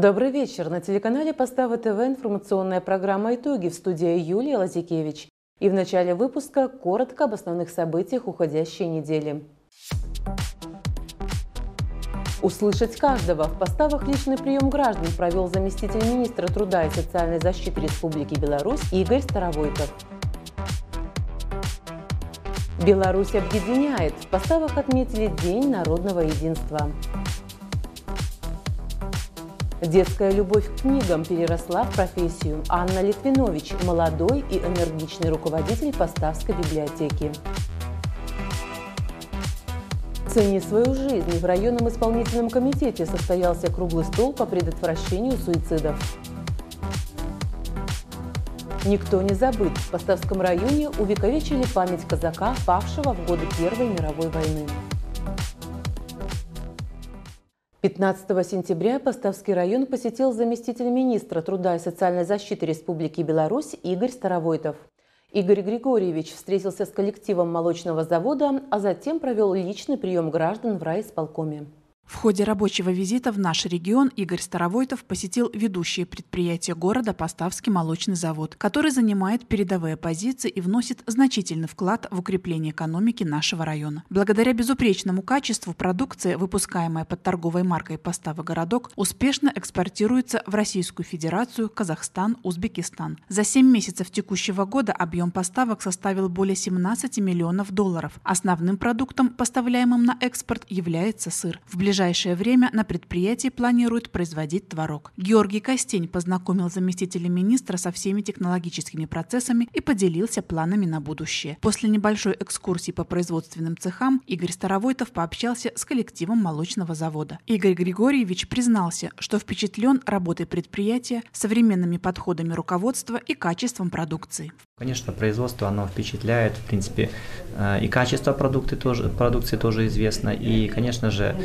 Добрый вечер. На телеканале Постава ТВ информационная программа «Итоги» в студии Юлия Лазикевич. И в начале выпуска коротко об основных событиях уходящей недели. Услышать каждого. В поставах личный прием граждан провел заместитель министра труда и социальной защиты Республики Беларусь Игорь Старовойтов. Беларусь объединяет. В поставах отметили День народного единства. Детская любовь к книгам переросла в профессию. Анна Литвинович – молодой и энергичный руководитель Поставской библиотеки. «Цени свою жизнь» в районном исполнительном комитете состоялся круглый стол по предотвращению суицидов. Никто не забыт. В Поставском районе увековечили память казака, павшего в годы Первой мировой войны. 15 сентября Поставский район посетил заместитель министра труда и социальной защиты Республики Беларусь Игорь Старовойтов. Игорь Григорьевич встретился с коллективом молочного завода, а затем провел личный прием граждан в райисполкоме. В ходе рабочего визита в наш регион Игорь Старовойтов посетил ведущие предприятия города Поставский молочный завод, который занимает передовые позиции и вносит значительный вклад в укрепление экономики нашего района. Благодаря безупречному качеству продукция, выпускаемая под торговой маркой «Постава городок», успешно экспортируется в Российскую Федерацию, Казахстан, Узбекистан. За 7 месяцев текущего года объем поставок составил более 17 миллионов долларов. Основным продуктом, поставляемым на экспорт, является сыр. В ближайшее ближайшее время на предприятии планируют производить творог. Георгий Костень познакомил заместителя министра со всеми технологическими процессами и поделился планами на будущее. После небольшой экскурсии по производственным цехам Игорь Старовойтов пообщался с коллективом молочного завода. Игорь Григорьевич признался, что впечатлен работой предприятия, современными подходами руководства и качеством продукции. Конечно, производство, оно впечатляет, в принципе, э, и качество продукты тоже, продукции тоже известно, и, конечно же,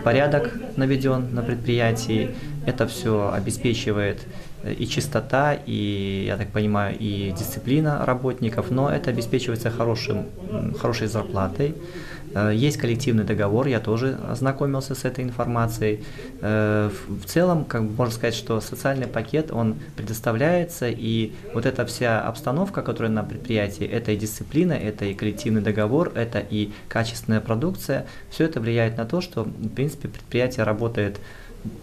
порядок наведен на предприятии, это все обеспечивает и чистота, и, я так понимаю, и дисциплина работников, но это обеспечивается хорошим, хорошей зарплатой. Э, есть коллективный договор, я тоже ознакомился с этой информацией. Э, в целом, как можно сказать, что социальный пакет, он предоставляется, и вот эта вся обстановка, которая на предприятии, это и дисциплина, это и коллективный договор, это и качественная продукция, все это влияет на то, что, в принципе, предприятие работает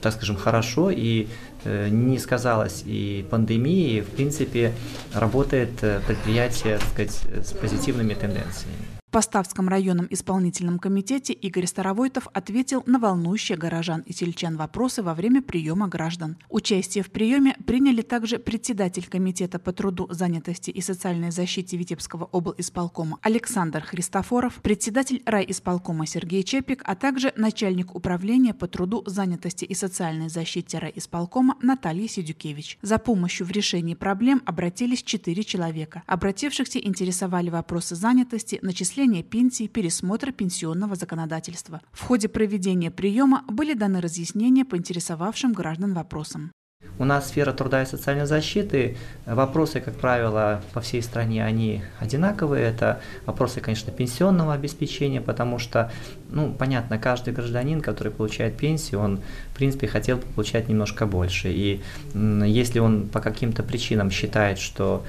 так скажем, хорошо и э, не сказалось и пандемии, и, в принципе, работает предприятие, так сказать, с позитивными тенденциями. В Поставском районном исполнительном комитете Игорь Старовойтов ответил на волнующие горожан и сельчан вопросы во время приема граждан. Участие в приеме приняли также председатель Комитета по труду, занятости и социальной защите Витебского облисполкома Александр Христофоров, председатель райисполкома Сергей Чепик, а также начальник управления по труду, занятости и социальной защите райисполкома Наталья Сидюкевич. За помощью в решении проблем обратились четыре человека. Обратившихся интересовали вопросы занятости, начисления начисления пенсий, пересмотр пенсионного законодательства. В ходе проведения приема были даны разъяснения по интересовавшим граждан вопросам. У нас сфера труда и социальной защиты. Вопросы, как правило, по всей стране, они одинаковые. Это вопросы, конечно, пенсионного обеспечения, потому что, ну, понятно, каждый гражданин, который получает пенсию, он, в принципе, хотел бы получать немножко больше. И если он по каким-то причинам считает, что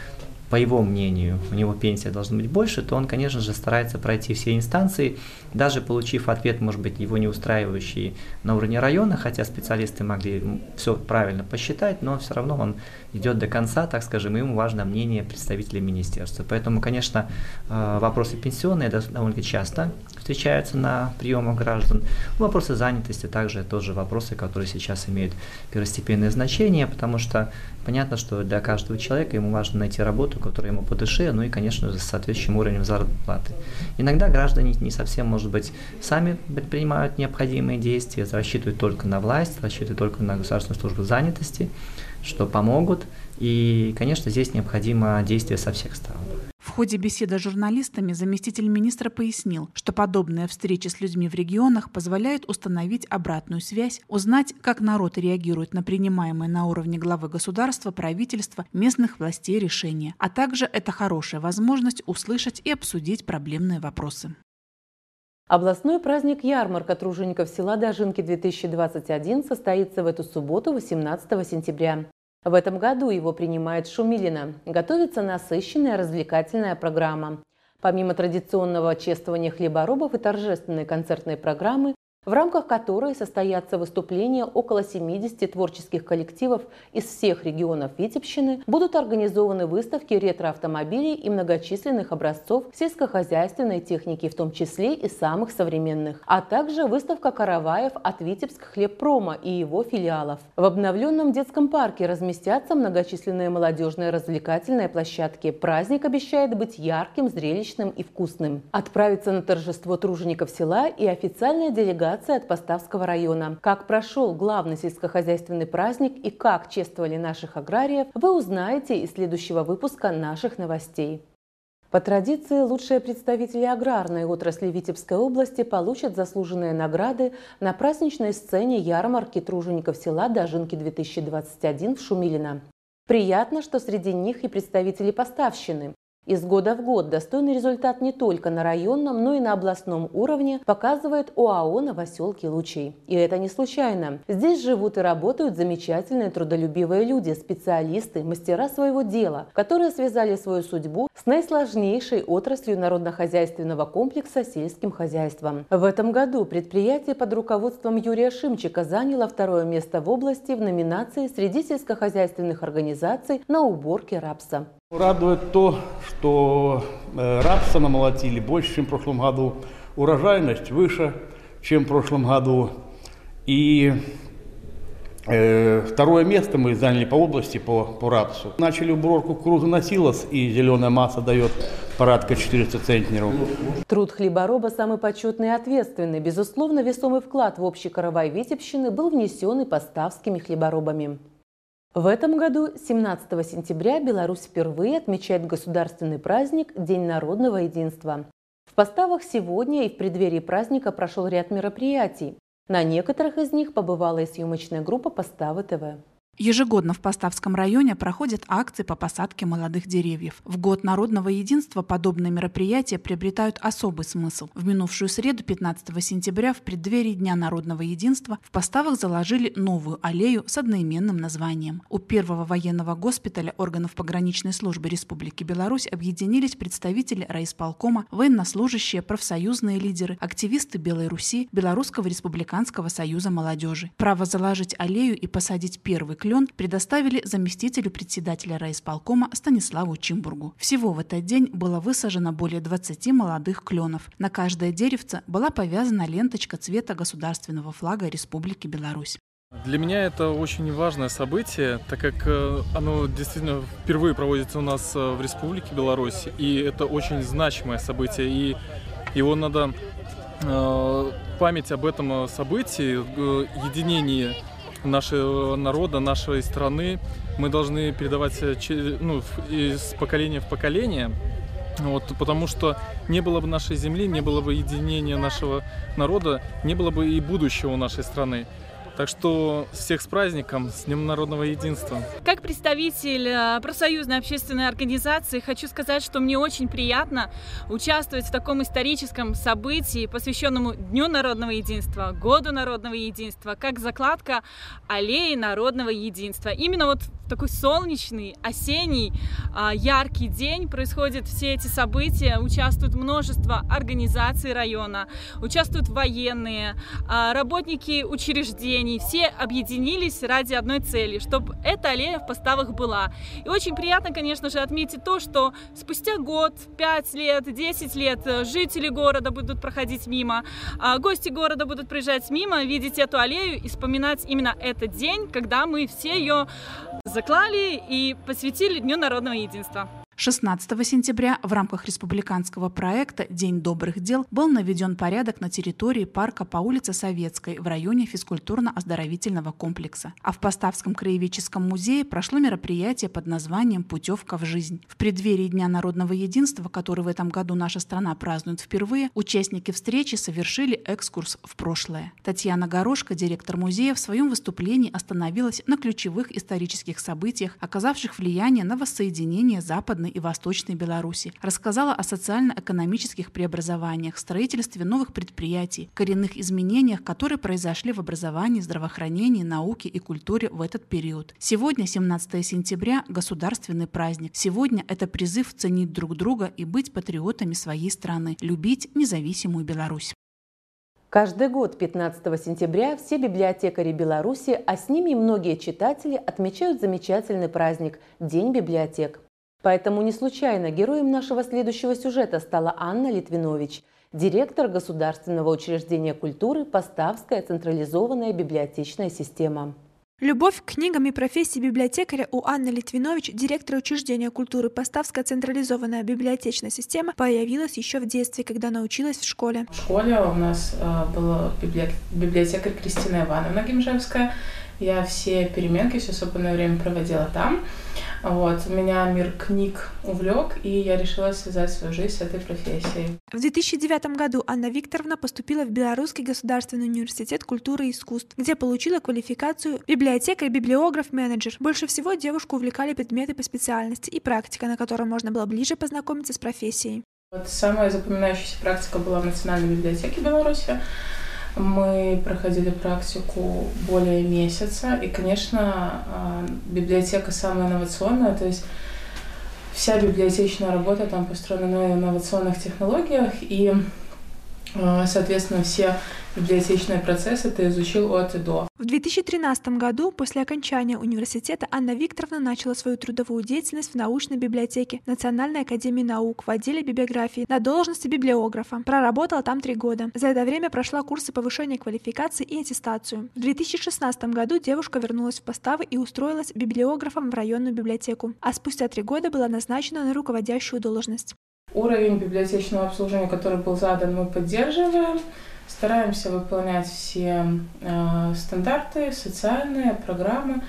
по его мнению, у него пенсия должна быть больше, то он, конечно же, старается пройти все инстанции, даже получив ответ, может быть, его не устраивающий на уровне района, хотя специалисты могли все правильно посчитать, но все равно он идет до конца, так скажем, и ему важно мнение представителей министерства. Поэтому, конечно, э, вопросы пенсионные довольно часто встречаются на приемах граждан. Вопросы занятости также тоже вопросы, которые сейчас имеют первостепенное значение, потому что понятно, что для каждого человека ему важно найти работу, которая ему по душе, ну и, конечно, с соответствующим уровнем зарплаты. Иногда граждане не совсем, может быть, сами предпринимают необходимые действия, рассчитывают только на власть, рассчитывают только на государственную службу занятости, что помогут. И, конечно, здесь необходимо действие со всех сторон. В ходе беседы с журналистами заместитель министра пояснил, что подобные встречи с людьми в регионах позволяют установить обратную связь, узнать, как народ реагирует на принимаемые на уровне главы государства, правительства, местных властей решения. А также это хорошая возможность услышать и обсудить проблемные вопросы. Областной праздник «Ярмарка тружеников села Дожинки-2021» состоится в эту субботу, 18 сентября. В этом году его принимает Шумилина. Готовится насыщенная развлекательная программа. Помимо традиционного чествования хлеборобов и торжественной концертной программы, в рамках которой состоятся выступления около 70 творческих коллективов из всех регионов Витебщины, будут организованы выставки ретро-автомобилей и многочисленных образцов сельскохозяйственной техники, в том числе и самых современных, а также выставка караваев от Витебск хлебпрома и его филиалов. В обновленном детском парке разместятся многочисленные молодежные развлекательные площадки. Праздник обещает быть ярким, зрелищным и вкусным. Отправиться на торжество тружеников села и официальная делегация делегация от Поставского района. Как прошел главный сельскохозяйственный праздник и как чествовали наших аграриев, вы узнаете из следующего выпуска наших новостей. По традиции, лучшие представители аграрной отрасли Витебской области получат заслуженные награды на праздничной сцене ярмарки тружеников села Дожинки-2021 в Шумилино. Приятно, что среди них и представители поставщины. Из года в год достойный результат не только на районном, но и на областном уровне показывает ОАО «Новоселки Лучей». И это не случайно. Здесь живут и работают замечательные трудолюбивые люди, специалисты, мастера своего дела, которые связали свою судьбу с наисложнейшей отраслью народно-хозяйственного комплекса сельским хозяйством. В этом году предприятие под руководством Юрия Шимчика заняло второе место в области в номинации среди сельскохозяйственных организаций на уборке рапса. Радует то, что э, рапса намолотили больше, чем в прошлом году. Урожайность выше, чем в прошлом году. И э, второе место мы заняли по области по, по рапсу. Начали уборку кукурузы на силос, и зеленая масса дает порядка 400 центнеров. Труд хлебороба самый почетный и ответственный. Безусловно, весомый вклад в общий каравай Витебщины был внесен и поставскими хлеборобами. В этом году, 17 сентября, Беларусь впервые отмечает государственный праздник День народного единства. В поставах сегодня и в преддверии праздника прошел ряд мероприятий. На некоторых из них побывала и съемочная группа «Поставы ТВ». Ежегодно в Поставском районе проходят акции по посадке молодых деревьев. В год народного единства подобные мероприятия приобретают особый смысл. В минувшую среду, 15 сентября, в преддверии Дня народного единства, в Поставах заложили новую аллею с одноименным названием. У первого военного госпиталя органов пограничной службы Республики Беларусь объединились представители райисполкома, военнослужащие, профсоюзные лидеры, активисты Белой Руси, Белорусского республиканского союза молодежи. Право заложить аллею и посадить первый клен предоставили заместителю председателя райисполкома Станиславу Чимбургу. Всего в этот день было высажено более 20 молодых кленов. На каждое деревце была повязана ленточка цвета государственного флага Республики Беларусь. Для меня это очень важное событие, так как э, оно действительно впервые проводится у нас э, в Республике Беларусь, и это очень значимое событие, и его надо э, память об этом событии, единении нашего народа, нашей страны мы должны передавать э, ну, из поколения в поколение. Вот, потому что не было бы нашей земли, не было бы единения нашего народа, не было бы и будущего нашей страны. Так что всех с праздником, с Днем народного единства. Как представитель э, профсоюзной общественной организации хочу сказать, что мне очень приятно участвовать в таком историческом событии, посвященному Дню народного единства, Году народного единства, как закладка аллеи народного единства. Именно вот в такой солнечный, осенний, а, яркий день происходят все эти события, участвуют множество организаций района, участвуют военные, а, работники учреждений, компаний, все объединились ради одной цели, чтобы эта аллея в поставах была. И очень приятно, конечно же, отметить то, что спустя год, 5 лет, 10 лет э, жители города будут проходить мимо, а гости города будут приезжать мимо, видеть эту аллею и вспоминать именно этот день, когда мы все ее заклали и посвятили Дню народного единства. 16 сентября в рамках республиканского проекта «День добрых дел» был наведен порядок на территории парка по улице Советской в районе физкультурно-оздоровительного комплекса. А в Поставском краеведческом музее прошло мероприятие под названием «Путевка в жизнь». В преддверии Дня народного единства, который в этом году наша страна празднует впервые, участники встречи совершили экскурс в прошлое. Татьяна Горошко, директор музея, в своем выступлении остановилась на ключевых исторических событиях, оказавших влияние на воссоединение Западной Западной и Восточной Беларуси. Рассказала о социально-экономических преобразованиях, строительстве новых предприятий, коренных изменениях, которые произошли в образовании, здравоохранении, науке и культуре в этот период. Сегодня, 17 сентября, государственный праздник. Сегодня это призыв ценить друг друга и быть патриотами своей страны, любить независимую Беларусь. Каждый год 15 сентября все библиотекари Беларуси, а с ними и многие читатели отмечают замечательный праздник – День библиотек. Поэтому не случайно героем нашего следующего сюжета стала Анна Литвинович, директор Государственного учреждения культуры «Поставская централизованная библиотечная система». Любовь к книгам и профессии библиотекаря у Анны Литвинович, директора учреждения культуры Поставская централизованная библиотечная система, появилась еще в детстве, когда научилась в школе. В школе у нас э, была библиотекарь Кристина Ивановна Гимжевская. Я все переменки, все свободное время проводила там. Вот, меня мир книг увлек, и я решила связать свою жизнь с этой профессией. В 2009 году Анна Викторовна поступила в Белорусский государственный университет культуры и искусств, где получила квалификацию библиотекарь, библиограф, менеджер. Больше всего девушку увлекали предметы по специальности и практика, на которой можно было ближе познакомиться с профессией. Вот самая запоминающаяся практика была в Национальной библиотеке Беларуси. Мы проходили практику более месяца, и, конечно, а, библиотека самая инновационная, то есть вся библиотечная работа там построена на инновационных технологиях, и соответственно, все библиотечные процессы ты изучил от и до. В 2013 году, после окончания университета, Анна Викторовна начала свою трудовую деятельность в научной библиотеке Национальной академии наук в отделе библиографии на должности библиографа. Проработала там три года. За это время прошла курсы повышения квалификации и аттестацию. В 2016 году девушка вернулась в поставы и устроилась библиографом в районную библиотеку, а спустя три года была назначена на руководящую должность. Уровень библиотечного обслуживания, который был задан, мы поддерживаем. Стараемся выполнять все э, стандарты, социальные программы.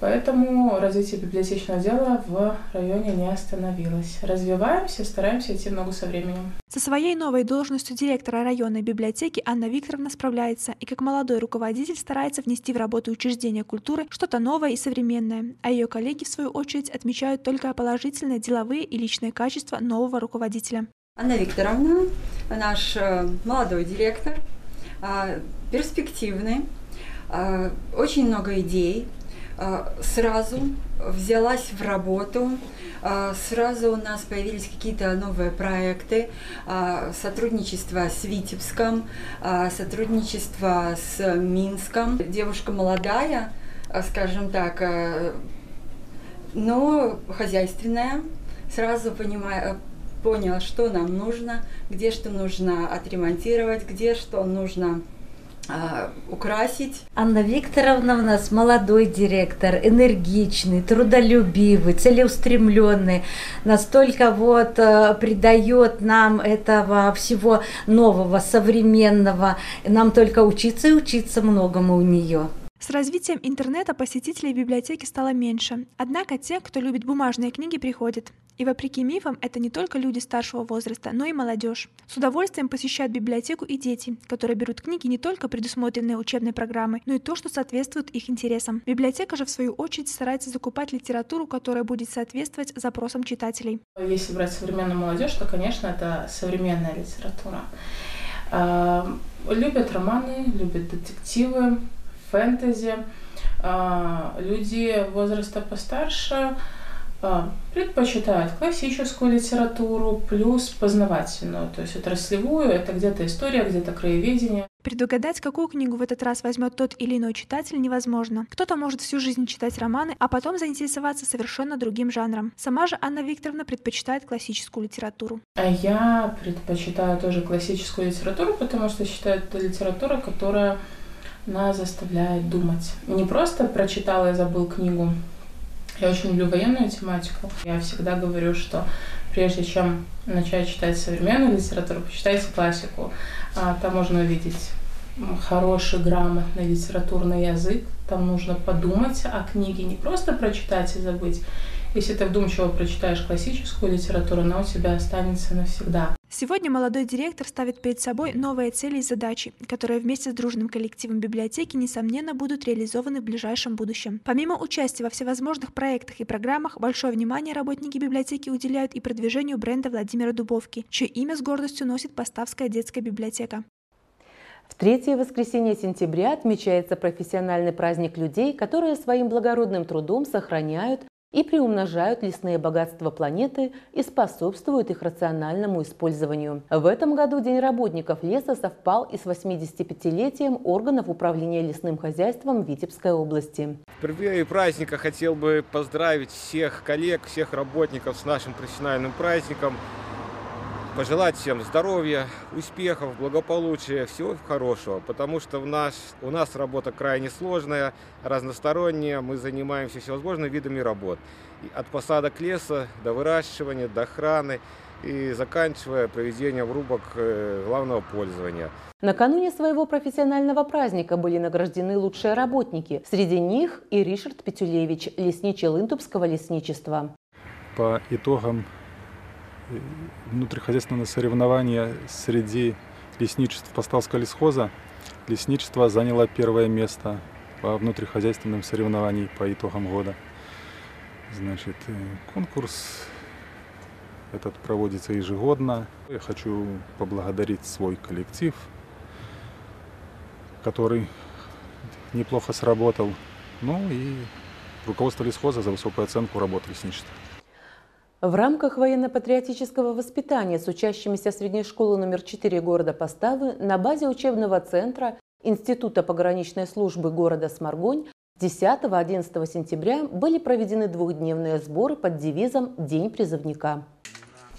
Поэтому развитие библиотечного дела в районе не остановилось. Развиваемся, стараемся идти ногу со временем. Со своей новой должностью директора районной библиотеки Анна Викторовна справляется и как молодой руководитель старается внести в работу учреждения культуры что-то новое и современное, а ее коллеги, в свою очередь, отмечают только положительные деловые и личные качества нового руководителя. Анна Викторовна, наш э, молодой директор, э, перспективный, э, очень много идей, сразу взялась в работу, сразу у нас появились какие-то новые проекты, сотрудничество с Витебском, сотрудничество с Минском. Девушка молодая, скажем так, но хозяйственная, сразу понимая, понял, что нам нужно, где что нужно отремонтировать, где что нужно украсить. Анна Викторовна у нас молодой директор, энергичный, трудолюбивый, целеустремленный, настолько вот э, придает нам этого всего нового, современного. Нам только учиться и учиться многому у нее. С развитием интернета посетителей библиотеки стало меньше, однако те, кто любит бумажные книги, приходят. И вопреки мифам, это не только люди старшего возраста, но и молодежь. С удовольствием посещают библиотеку и дети, которые берут книги не только предусмотренные учебной программой, но и то, что соответствует их интересам. Библиотека же, в свою очередь, старается закупать литературу, которая будет соответствовать запросам читателей. Если брать современную молодежь, то, конечно, это современная литература. А, любят романы, любят детективы, фэнтези. А, люди возраста постарше а, предпочитают классическую литературу плюс познавательную, то есть отраслевую, это где-то история, где-то краеведение. Предугадать, какую книгу в этот раз возьмет тот или иной читатель, невозможно. Кто-то может всю жизнь читать романы, а потом заинтересоваться совершенно другим жанром. Сама же Анна Викторовна предпочитает классическую литературу. А я предпочитаю тоже классическую литературу, потому что считаю, это литература, которая нас заставляет думать. Не просто прочитала и забыл книгу. Я очень люблю военную тематику. Я всегда говорю, что прежде чем начать читать современную литературу, почитайте классику. А, там можно увидеть хороший, грамотный литературный язык. Там нужно подумать о книге, не просто прочитать и забыть. Если ты вдумчиво прочитаешь классическую литературу, она у тебя останется навсегда. Сегодня молодой директор ставит перед собой новые цели и задачи, которые вместе с дружным коллективом библиотеки, несомненно, будут реализованы в ближайшем будущем. Помимо участия во всевозможных проектах и программах, большое внимание работники библиотеки уделяют и продвижению бренда Владимира Дубовки, чье имя с гордостью носит Поставская детская библиотека. В третье воскресенье сентября отмечается профессиональный праздник людей, которые своим благородным трудом сохраняют и приумножают лесные богатства планеты и способствуют их рациональному использованию. В этом году День работников леса совпал и с 85-летием органов управления лесным хозяйством Витебской области. В преддверии праздника хотел бы поздравить всех коллег, всех работников с нашим профессиональным праздником – пожелать всем здоровья, успехов, благополучия, всего хорошего, потому что в наш, у нас работа крайне сложная, разносторонняя, мы занимаемся всевозможными видами работ. От посадок леса до выращивания, до охраны и заканчивая проведением рубок э, главного пользования. Накануне своего профессионального праздника были награждены лучшие работники. Среди них и Ришард Петюлевич, лесничий Лынтупского лесничества. По итогам внутрихозяйственное соревнование среди лесничеств Поставского лесхоза. Лесничество заняло первое место по внутрихозяйственным соревнованиям по итогам года. Значит, э, конкурс этот проводится ежегодно. Я хочу поблагодарить свой коллектив, который неплохо сработал. Ну и руководство лесхоза за высокую оценку работы лесничества. В рамках военно-патриотического воспитания с учащимися средней школы номер 4 города Поставы на базе учебного центра Института пограничной службы города Сморгонь 10-11 сентября были проведены двухдневные сборы под девизом «День призывника».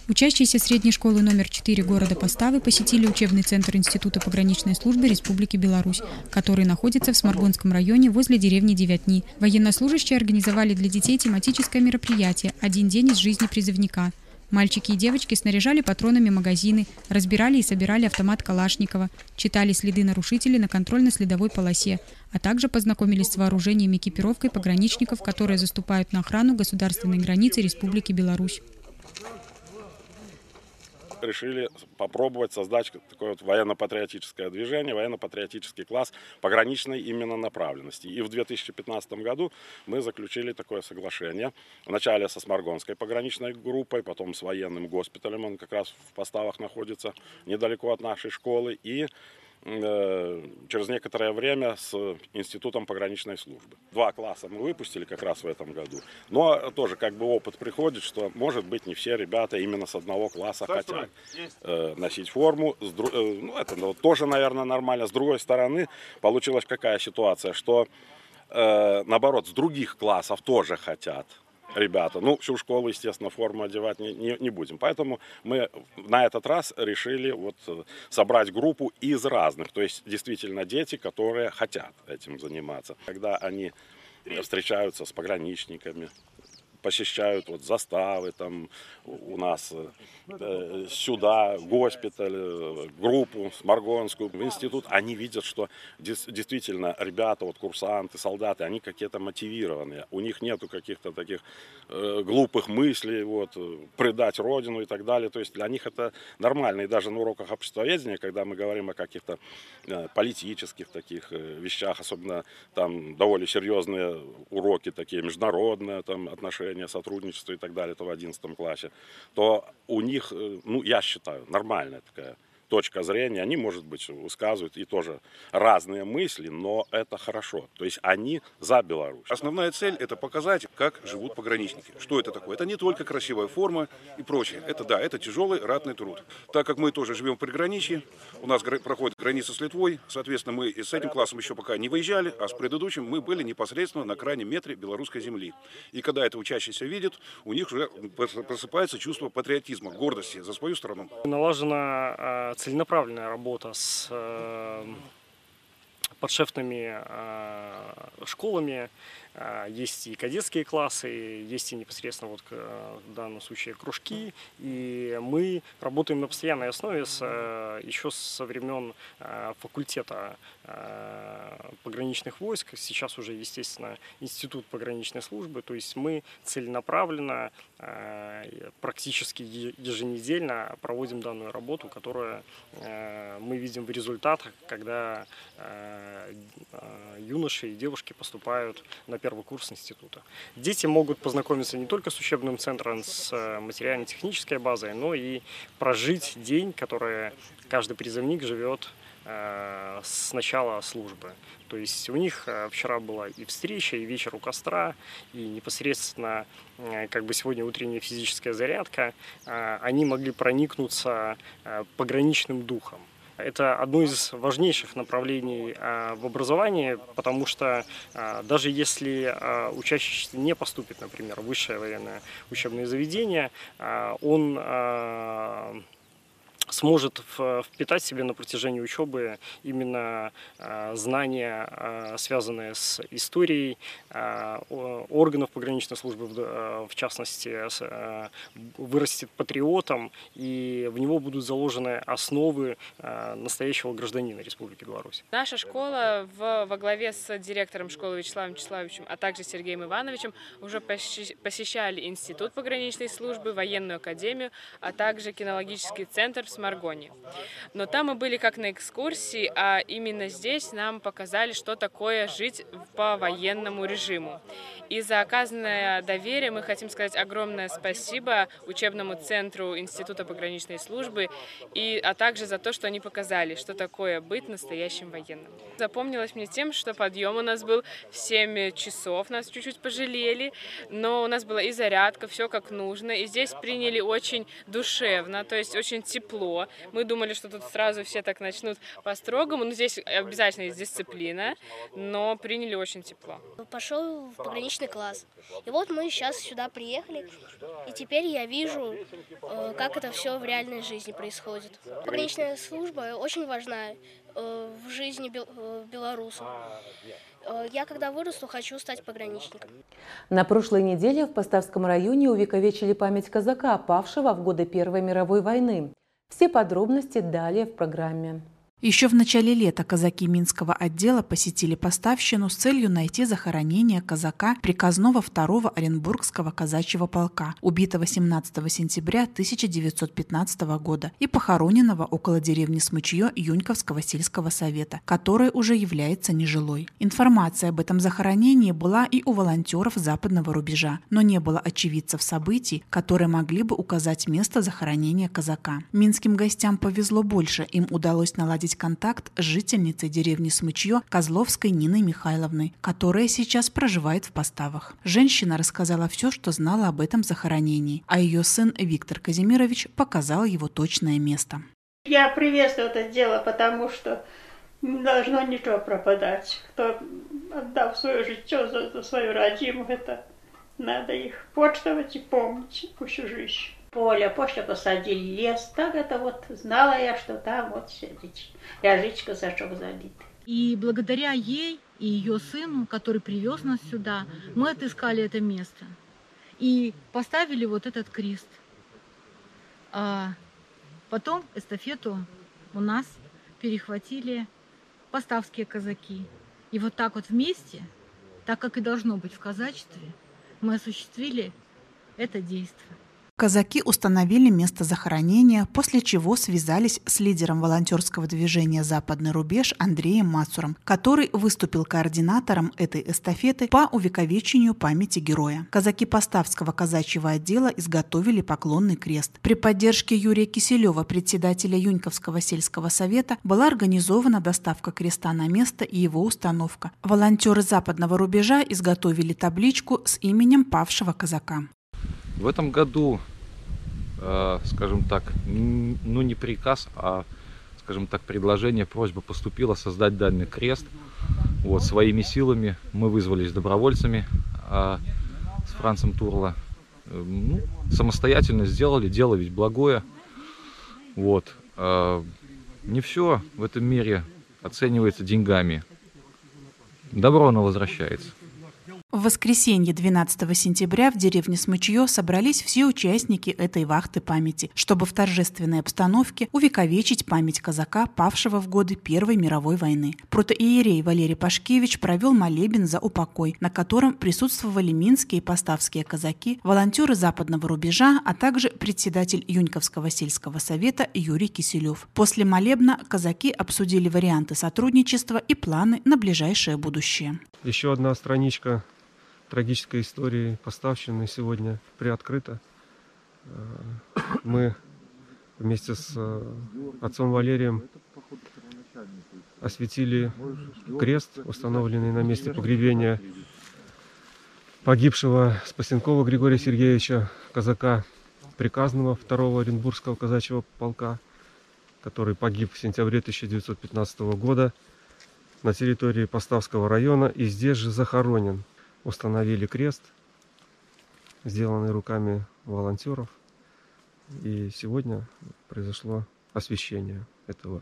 Учащиеся средней школы номер 4 города Поставы посетили учебный центр Института пограничной службы Республики Беларусь, который находится в Сморгонском районе возле деревни Девятни. Военнослужащие организовали для детей тематическое мероприятие «Один день из жизни призывника». Мальчики и девочки снаряжали патронами магазины, разбирали и собирали автомат Калашникова, читали следы нарушителей на контрольно-следовой полосе, а также познакомились с вооружением и экипировкой пограничников, которые заступают на охрану государственной границы Республики Беларусь решили попробовать создать такое вот военно-патриотическое движение, военно-патриотический класс пограничной именно направленности. И в 2015 году мы заключили такое соглашение. Вначале со Сморгонской пограничной группой, потом с военным госпиталем, он как раз в поставах находится недалеко от нашей школы, и через некоторое время с Институтом пограничной службы. Два класса мы выпустили как раз в этом году. Но тоже как бы опыт приходит, что может быть не все ребята именно с одного класса хотят э, носить форму. Э, ну, это ну, тоже, наверное, нормально. С другой стороны, получилась какая ситуация, что наоборот, с других классов тоже хотят ребята. Ну, всю школу, естественно, форму одевать не, не, не будем. Поэтому мы на этот раз решили вот э, собрать группу из разных. То есть, действительно, дети, которые хотят этим заниматься. Когда они встречаются с пограничниками, посещают вот заставы там у нас э, сюда госпиталь э, группу сморгонскую институт. Они видят что действительно ребята вот курсанты солдаты они какие-то мотивированные. У них нету каких-то таких э, глупых мыслей вот э, предать родину и так далее. То есть для них это нормально. И даже на уроках обществоведения когда мы говорим о каких-то э, политических таких э, вещах особенно там довольно серьезные уроки такие международные там отношения отношения, сотрудничество и так далее, это в 11 классе, то у них, э, ну, я считаю, нормальная такая точка зрения, они, может быть, высказывают и тоже разные мысли, но это хорошо. То есть они за Беларусь. Основная цель – это показать, как живут пограничники. Что это такое? Это не только красивая форма и прочее. Это да, это тяжелый ратный труд. Так как мы тоже живем в приграничье, у нас проходит граница с Литвой, соответственно, мы с этим классом еще пока не выезжали, а с предыдущим мы были непосредственно на крайнем метре белорусской земли. И когда это учащиеся видят, у них уже просыпается чувство патриотизма, гордости за свою страну. Налажена а, целенаправленная работа с э, подшефными школами, есть и кадетские классы, есть и непосредственно вот в данном случае кружки, и мы работаем на постоянной основе с, еще со времен факультета пограничных войск, сейчас уже, естественно, институт пограничной службы, то есть мы целенаправленно, практически еженедельно проводим данную работу, которую мы видим в результатах, когда юноши и девушки поступают на первый курс института. Дети могут познакомиться не только с учебным центром, с э, материально-технической базой, но и прожить день, который каждый призывник живет э, с начала службы. То есть у них э, вчера была и встреча, и вечер у костра, и непосредственно, как бы сегодня утренняя физическая зарядка, они могли проникнуться пограничным духом. Это одно из важнейших направлений а, в образовании, потому что а, даже если а, учащийся не поступит, например, в высшее военное учебное заведение, он сможет впитать себе на протяжении учебы именно а, знания, а, связанные с историей органов пограничной службы, в частности, вырастет патриотом, и в него будут заложены основы настоящего гражданина Республики Беларусь. Наша школа в, во главе с директором школы Вячеславом Вячеславовичем, а также Сергеем Ивановичем уже посещали Институт пограничной службы, военную академию, а также кинологический центр в Маргоне. Но там мы были как на экскурсии, а именно здесь нам показали, что такое жить по военному режиму. И за оказанное доверие мы хотим сказать огромное спасибо учебному центру Института пограничной службы, и, а также за то, что они показали, что такое быть настоящим военным. Запомнилось мне тем, что подъем у нас был в 7 часов, нас чуть-чуть пожалели, но у нас была и зарядка, все как нужно, и здесь приняли очень душевно, то есть очень тепло. Мы думали, что тут сразу все так начнут по-строгому, но здесь обязательно есть дисциплина, но приняли очень тепло. Пошел в пограничный класс. И вот мы сейчас сюда приехали, и теперь я вижу, э, как это все в реальной жизни происходит. Пограничная служба очень важна э, в жизни э, белорусов. Я, когда вырасту, хочу стать пограничником. На прошлой неделе в Поставском районе увековечили память казака, павшего в годы Первой мировой войны. Все подробности далее в программе. Еще в начале лета казаки Минского отдела посетили Поставщину с целью найти захоронение казака приказного второго Оренбургского казачьего полка, убитого 17 сентября 1915 года и похороненного около деревни Смычье Юньковского сельского совета, которая уже является нежилой. Информация об этом захоронении была и у волонтеров западного рубежа, но не было очевидцев событий, которые могли бы указать место захоронения казака. Минским гостям повезло больше, им удалось наладить наладить контакт с жительницей деревни Смычье Козловской Ниной Михайловной, которая сейчас проживает в поставах. Женщина рассказала все, что знала об этом захоронении, а ее сын Виктор Казимирович показал его точное место. Я приветствую это дело, потому что не должно ничего пропадать. Кто отдал свое житье за, за свою родиму, это надо их почтовать и помнить, пусть жизнь поле, после посадили лес. Так это вот знала я, что там вот сидит. Ряжичка сачок забит. И благодаря ей и ее сыну, который привез нас сюда, мы отыскали это место. И поставили вот этот крест. А потом эстафету у нас перехватили поставские казаки. И вот так вот вместе, так как и должно быть в казачестве, мы осуществили это действие. Казаки установили место захоронения, после чего связались с лидером волонтерского движения «Западный рубеж» Андреем Мацуром, который выступил координатором этой эстафеты по увековечению памяти героя. Казаки Поставского казачьего отдела изготовили поклонный крест. При поддержке Юрия Киселева, председателя Юньковского сельского совета, была организована доставка креста на место и его установка. Волонтеры западного рубежа изготовили табличку с именем павшего казака. В этом году, э, скажем так, ну не приказ, а, скажем так, предложение, просьба поступила создать данный крест. Вот, своими силами мы вызвались добровольцами а с Францем Турло. Э, ну, самостоятельно сделали, дело ведь благое. Вот. А, не все в этом мире оценивается деньгами. добро оно возвращается. В воскресенье 12 сентября в деревне Смычье собрались все участники этой вахты памяти, чтобы в торжественной обстановке увековечить память казака, павшего в годы Первой мировой войны. Протоиерей Валерий Пашкевич провел молебен за упокой, на котором присутствовали минские и поставские казаки, волонтеры западного рубежа, а также председатель Юньковского сельского совета Юрий Киселев. После молебна казаки обсудили варианты сотрудничества и планы на ближайшее будущее. Еще одна страничка трагической истории поставщины сегодня приоткрыта. Э, мы вместе с э, отцом Валерием осветили крест, установленный на месте погребения погибшего Спасенкова Григория Сергеевича, казака приказного второго Оренбургского казачьего полка, который погиб в сентябре 1915 года на территории Поставского района и здесь же захоронен установили крест, сделанный руками волонтеров. И сегодня произошло освящение этого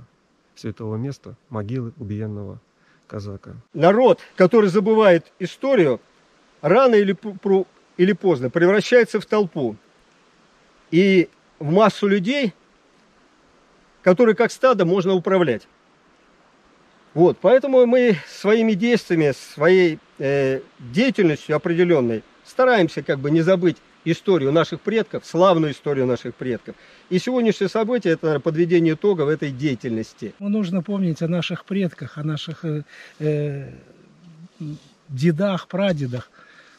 святого места, могилы убиенного казака. Народ, который забывает историю, рано или, или поздно превращается в толпу и в массу людей, которые как стадо можно управлять. Вот, поэтому мы своими действиями, своей э, деятельностью определенной стараемся как бы не забыть историю наших предков, славную историю наших предков. И сегодняшнее событие – это наверное, подведение итогов этой деятельности. Ну, нужно помнить о наших предках, о наших э, э, дедах, прадедах.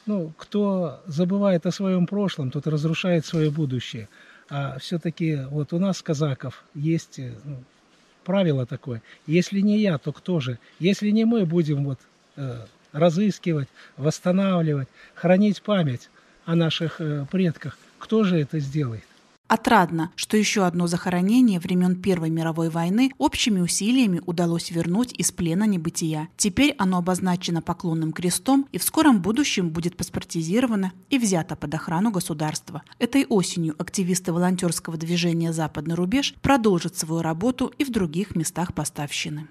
Ну, кто забывает о своем прошлом, тот разрушает свое будущее. А все-таки вот у нас, казаков, есть э, ну, правило такое. Если не я, то кто же? Если не мы будем вот э, разыскивать, восстанавливать, хранить память о наших э, предках, кто же это сделает? Отрадно, что еще одно захоронение времен Первой мировой войны общими усилиями удалось вернуть из плена небытия. Теперь оно обозначено поклонным крестом и в скором будущем будет паспортизировано и взято под охрану государства. Этой осенью активисты волонтерского движения «Западный рубеж» продолжат свою работу и в других местах поставщины.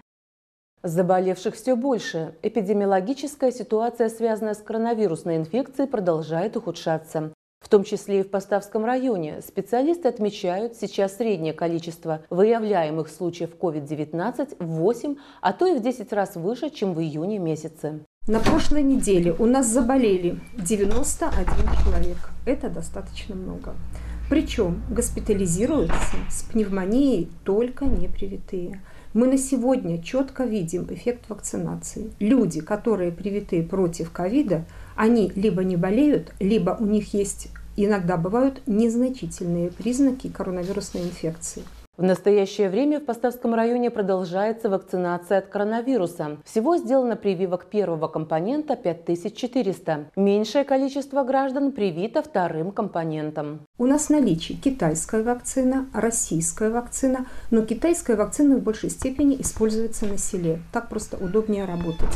Заболевших все больше. Эпидемиологическая ситуация, связанная с коронавирусной инфекцией, продолжает ухудшаться. В том числе и в Поставском районе специалисты отмечают сейчас среднее количество выявляемых случаев COVID-19 в 8, а то и в 10 раз выше, чем в июне месяце. На прошлой неделе у нас заболели 91 человек. Это достаточно много. Причем госпитализируются с пневмонией только непривитые. Мы на сегодня четко видим эффект вакцинации. Люди, которые привиты против ковида, они либо не болеют, либо у них есть иногда бывают незначительные признаки коронавирусной инфекции. В настоящее время в Поставском районе продолжается вакцинация от коронавируса. Всего сделано прививок первого компонента 5400. Меньшее количество граждан привито вторым компонентом. У нас в наличии китайская вакцина, российская вакцина, но китайская вакцина в большей степени используется на селе. Так просто удобнее работать.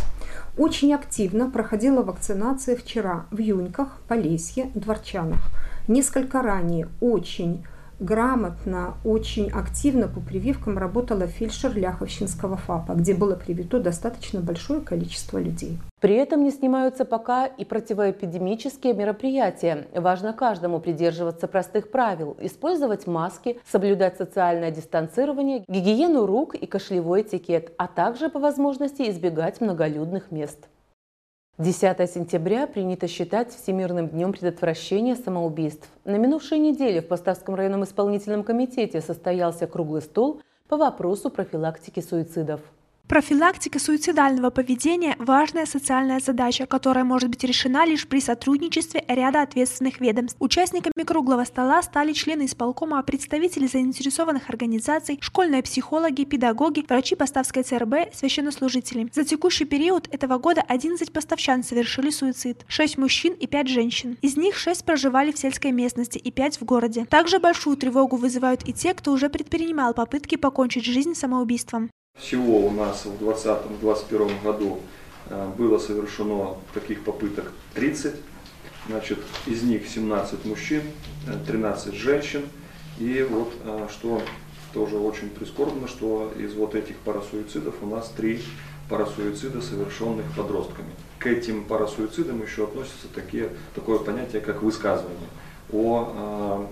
Очень активно проходила вакцинация вчера в Юньках, Полесье, Дворчанах. Несколько ранее очень грамотно, очень активно по прививкам работала фельдшер Ляховщинского ФАПа, где было привито достаточно большое количество людей. При этом не снимаются пока и противоэпидемические мероприятия. Важно каждому придерживаться простых правил, использовать маски, соблюдать социальное дистанцирование, гигиену рук и кашлевой этикет, а также по возможности избегать многолюдных мест. 10 сентября принято считать Всемирным днем предотвращения самоубийств. На минувшей неделе в Поставском районном исполнительном комитете состоялся круглый стол по вопросу профилактики суицидов. Профилактика суицидального поведения – важная социальная задача, которая может быть решена лишь при сотрудничестве ряда ответственных ведомств. Участниками круглого стола стали члены исполкома, представители заинтересованных организаций, школьные психологи, педагоги, врачи Поставской ЦРБ, священнослужители. За текущий период этого года 11 поставщан совершили суицид, 6 мужчин и 5 женщин. Из них 6 проживали в сельской местности и 5 в городе. Также большую тревогу вызывают и те, кто уже предпринимал попытки покончить жизнь самоубийством. Всего у нас в 2020-2021 году э, было совершено таких попыток 30. Значит, из них 17 мужчин, 13 э, женщин. И вот э, что тоже очень прискорбно, что из вот этих парасуицидов у нас три парасуицида, совершенных подростками. К этим парасуицидам еще относятся такие, такое понятие, как высказывание о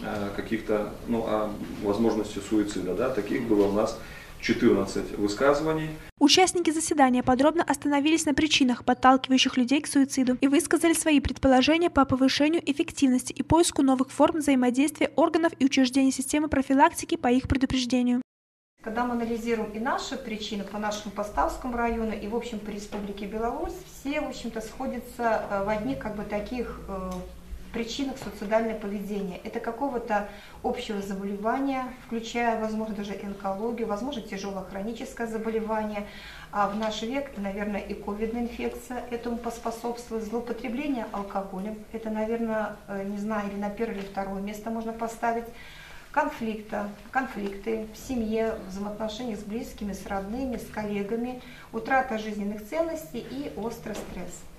э, каких-то, ну, о возможности суицида. Да? Таких было у нас 14 высказываний. Участники заседания подробно остановились на причинах, подталкивающих людей к суициду, и высказали свои предположения по повышению эффективности и поиску новых форм взаимодействия органов и учреждений системы профилактики по их предупреждению. Когда мы анализируем и наши причины по нашему Поставскому району, и, в общем, по Республике Беларусь, все, в общем-то, сходятся э, в одних, как бы, таких э, причинах суицидального поведения. Это какого-то общего заболевания, включая, возможно, даже онкологию, возможно, тяжелое хроническое заболевание. А в наш век, наверное, и ковидная инфекция этому поспособствует. Злоупотребление алкоголем, это, наверное, э, не знаю, или на первое или второе место можно поставить. Конфликта, конфликты в семье, взаимоотношениях с близкими, с родными, с коллегами, утрата жизненных ценностей и острый стресс.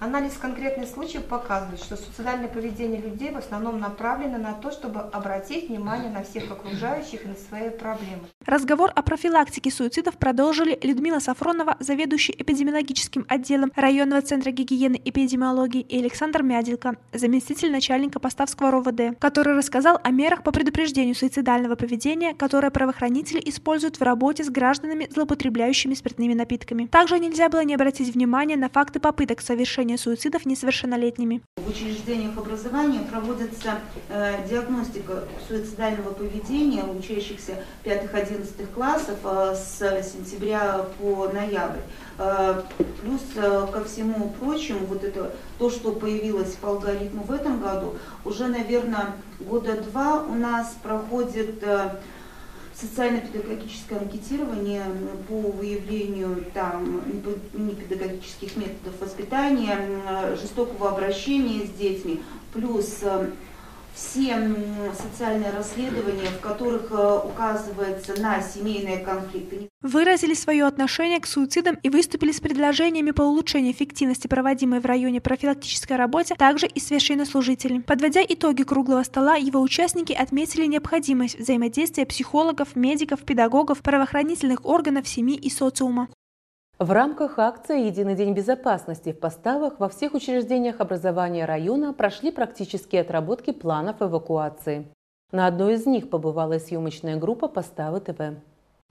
Анализ конкретных случаев показывает, что суицидальное поведение людей в основном направлено на то, чтобы обратить внимание на всех окружающих и на свои проблемы. Разговор о профилактике суицидов продолжили Людмила Сафронова, заведующий эпидемиологическим отделом районного центра гигиены и эпидемиологии, и Александр Мяделько, заместитель начальника Поставского РОВД, который рассказал о мерах по предупреждению суицидального поведения, которые правоохранители используют в работе с гражданами, злоупотребляющими спиртными напитками. Также нельзя было не обратить внимание на факты попыток совершения суицидов несовершеннолетними. В учреждениях образования проводится э, диагностика суицидального поведения учащихся 5-11 классов э, с сентября по ноябрь. Э, плюс э, ко всему прочему, вот это то, что появилось по алгоритму в этом году, уже, наверное, года два у нас проходит социально-педагогическое анкетирование по выявлению там, непедагогических методов воспитания, жестокого обращения с детьми, плюс все социальные расследования, в которых э, указывается на семейные конфликты. Выразили свое отношение к суицидам и выступили с предложениями по улучшению эффективности проводимой в районе профилактической работы, также и священнослужители. Подводя итоги круглого стола, его участники отметили необходимость взаимодействия психологов, медиков, педагогов, правоохранительных органов, семьи и социума. В рамках акции «Единый день безопасности» в поставах во всех учреждениях образования района прошли практические отработки планов эвакуации. На одной из них побывала съемочная группа «Поставы ТВ».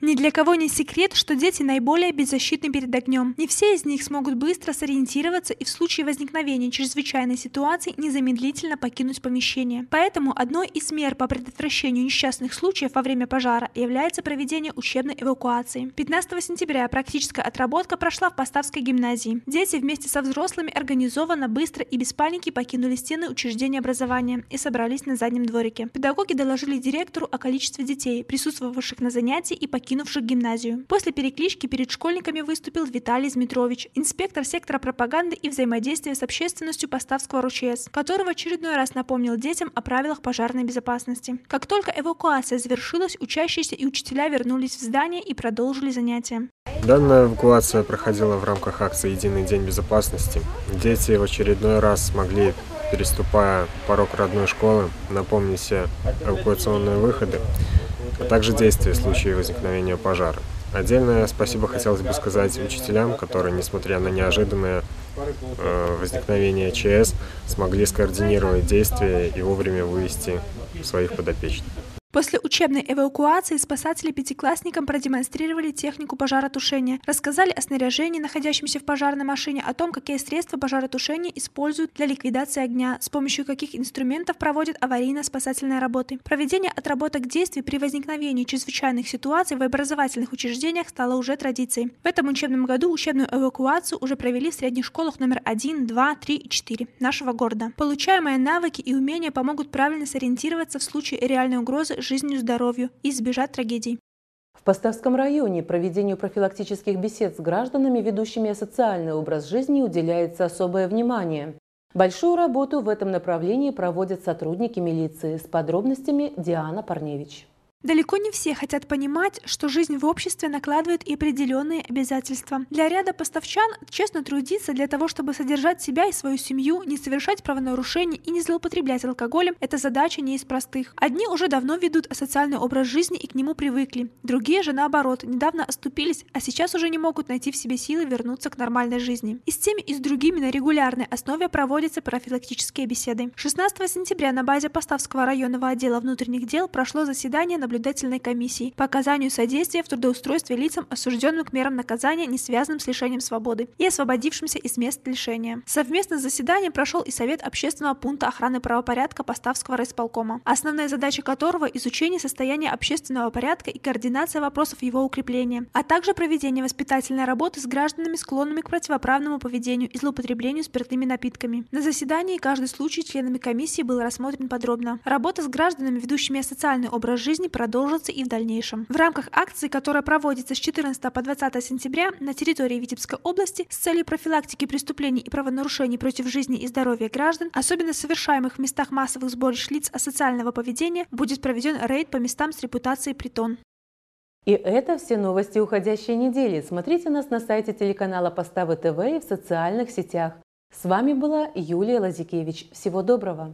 Ни для кого не секрет, что дети наиболее беззащитны перед огнем. Не все из них смогут быстро сориентироваться и в случае возникновения чрезвычайной ситуации незамедлительно покинуть помещение. Поэтому одной из мер по предотвращению несчастных случаев во время пожара является проведение учебной эвакуации. 15 сентября практическая отработка прошла в Поставской гимназии. Дети вместе со взрослыми организованно, быстро и без паники покинули стены учреждения образования и собрались на заднем дворике. Педагоги доложили директору о количестве детей, присутствовавших на занятии и покинувших покинувших гимназию. После переклички перед школьниками выступил Виталий Змитрович, инспектор сектора пропаганды и взаимодействия с общественностью Поставского РУЧС, который в очередной раз напомнил детям о правилах пожарной безопасности. Как только эвакуация завершилась, учащиеся и учителя вернулись в здание и продолжили занятия. Данная эвакуация проходила в рамках акции «Единый день безопасности». Дети в очередной раз смогли переступая порог родной школы, напомнить себе эвакуационные выходы а также действия в случае возникновения пожара. Отдельное спасибо хотелось бы сказать учителям, которые, несмотря на неожиданное э, возникновение ЧС, смогли скоординировать действия и вовремя вывести своих подопечных. После учебной эвакуации спасатели пятиклассникам продемонстрировали технику пожаротушения, рассказали о снаряжении, находящемся в пожарной машине, о том, какие средства пожаротушения используют для ликвидации огня, с помощью каких инструментов проводят аварийно-спасательные работы. Проведение отработок действий при возникновении чрезвычайных ситуаций в образовательных учреждениях стало уже традицией. В этом учебном году учебную эвакуацию уже провели в средних школах номер 1, 2, 3 и 4 нашего города. Получаемые навыки и умения помогут правильно сориентироваться в случае реальной угрозы жизнью, здоровью и избежать трагедий. В Поставском районе проведению профилактических бесед с гражданами, ведущими социальный образ жизни, уделяется особое внимание. Большую работу в этом направлении проводят сотрудники милиции. С подробностями Диана Парневич. Далеко не все хотят понимать, что жизнь в обществе накладывает и определенные обязательства. Для ряда поставчан честно трудиться для того, чтобы содержать себя и свою семью, не совершать правонарушений и не злоупотреблять алкоголем – это задача не из простых. Одни уже давно ведут асоциальный образ жизни и к нему привыкли. Другие же, наоборот, недавно оступились, а сейчас уже не могут найти в себе силы вернуться к нормальной жизни. И с теми, и с другими на регулярной основе проводятся профилактические беседы. 16 сентября на базе Поставского районного отдела внутренних дел прошло заседание на наблюдательной комиссии по оказанию содействия в трудоустройстве лицам, осужденным к мерам наказания, не связанным с лишением свободы и освободившимся из мест лишения. Совместно с заседанием прошел и Совет общественного пункта охраны правопорядка Поставского райисполкома, основная задача которого – изучение состояния общественного порядка и координация вопросов его укрепления, а также проведение воспитательной работы с гражданами, склонными к противоправному поведению и злоупотреблению спиртными напитками. На заседании каждый случай членами комиссии был рассмотрен подробно. Работа с гражданами, ведущими социальный образ жизни, продолжится и в дальнейшем. В рамках акции, которая проводится с 14 по 20 сентября на территории Витебской области с целью профилактики преступлений и правонарушений против жизни и здоровья граждан, особенно совершаемых в местах массовых сборищ лиц асоциального поведения, будет проведен рейд по местам с репутацией притон. И это все новости уходящей недели. Смотрите нас на сайте телеканала Поставы ТВ и в социальных сетях. С вами была Юлия Лазикевич. Всего доброго!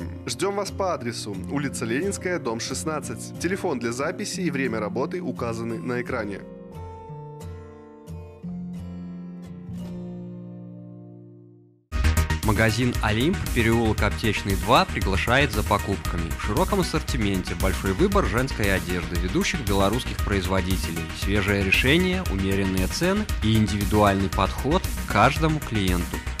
Ждем вас по адресу улица Ленинская, дом 16. Телефон для записи и время работы указаны на экране. Магазин «Олимп», переулок Аптечный 2 приглашает за покупками. В широком ассортименте большой выбор женской одежды ведущих белорусских производителей, свежее решение, умеренные цены и индивидуальный подход к каждому клиенту –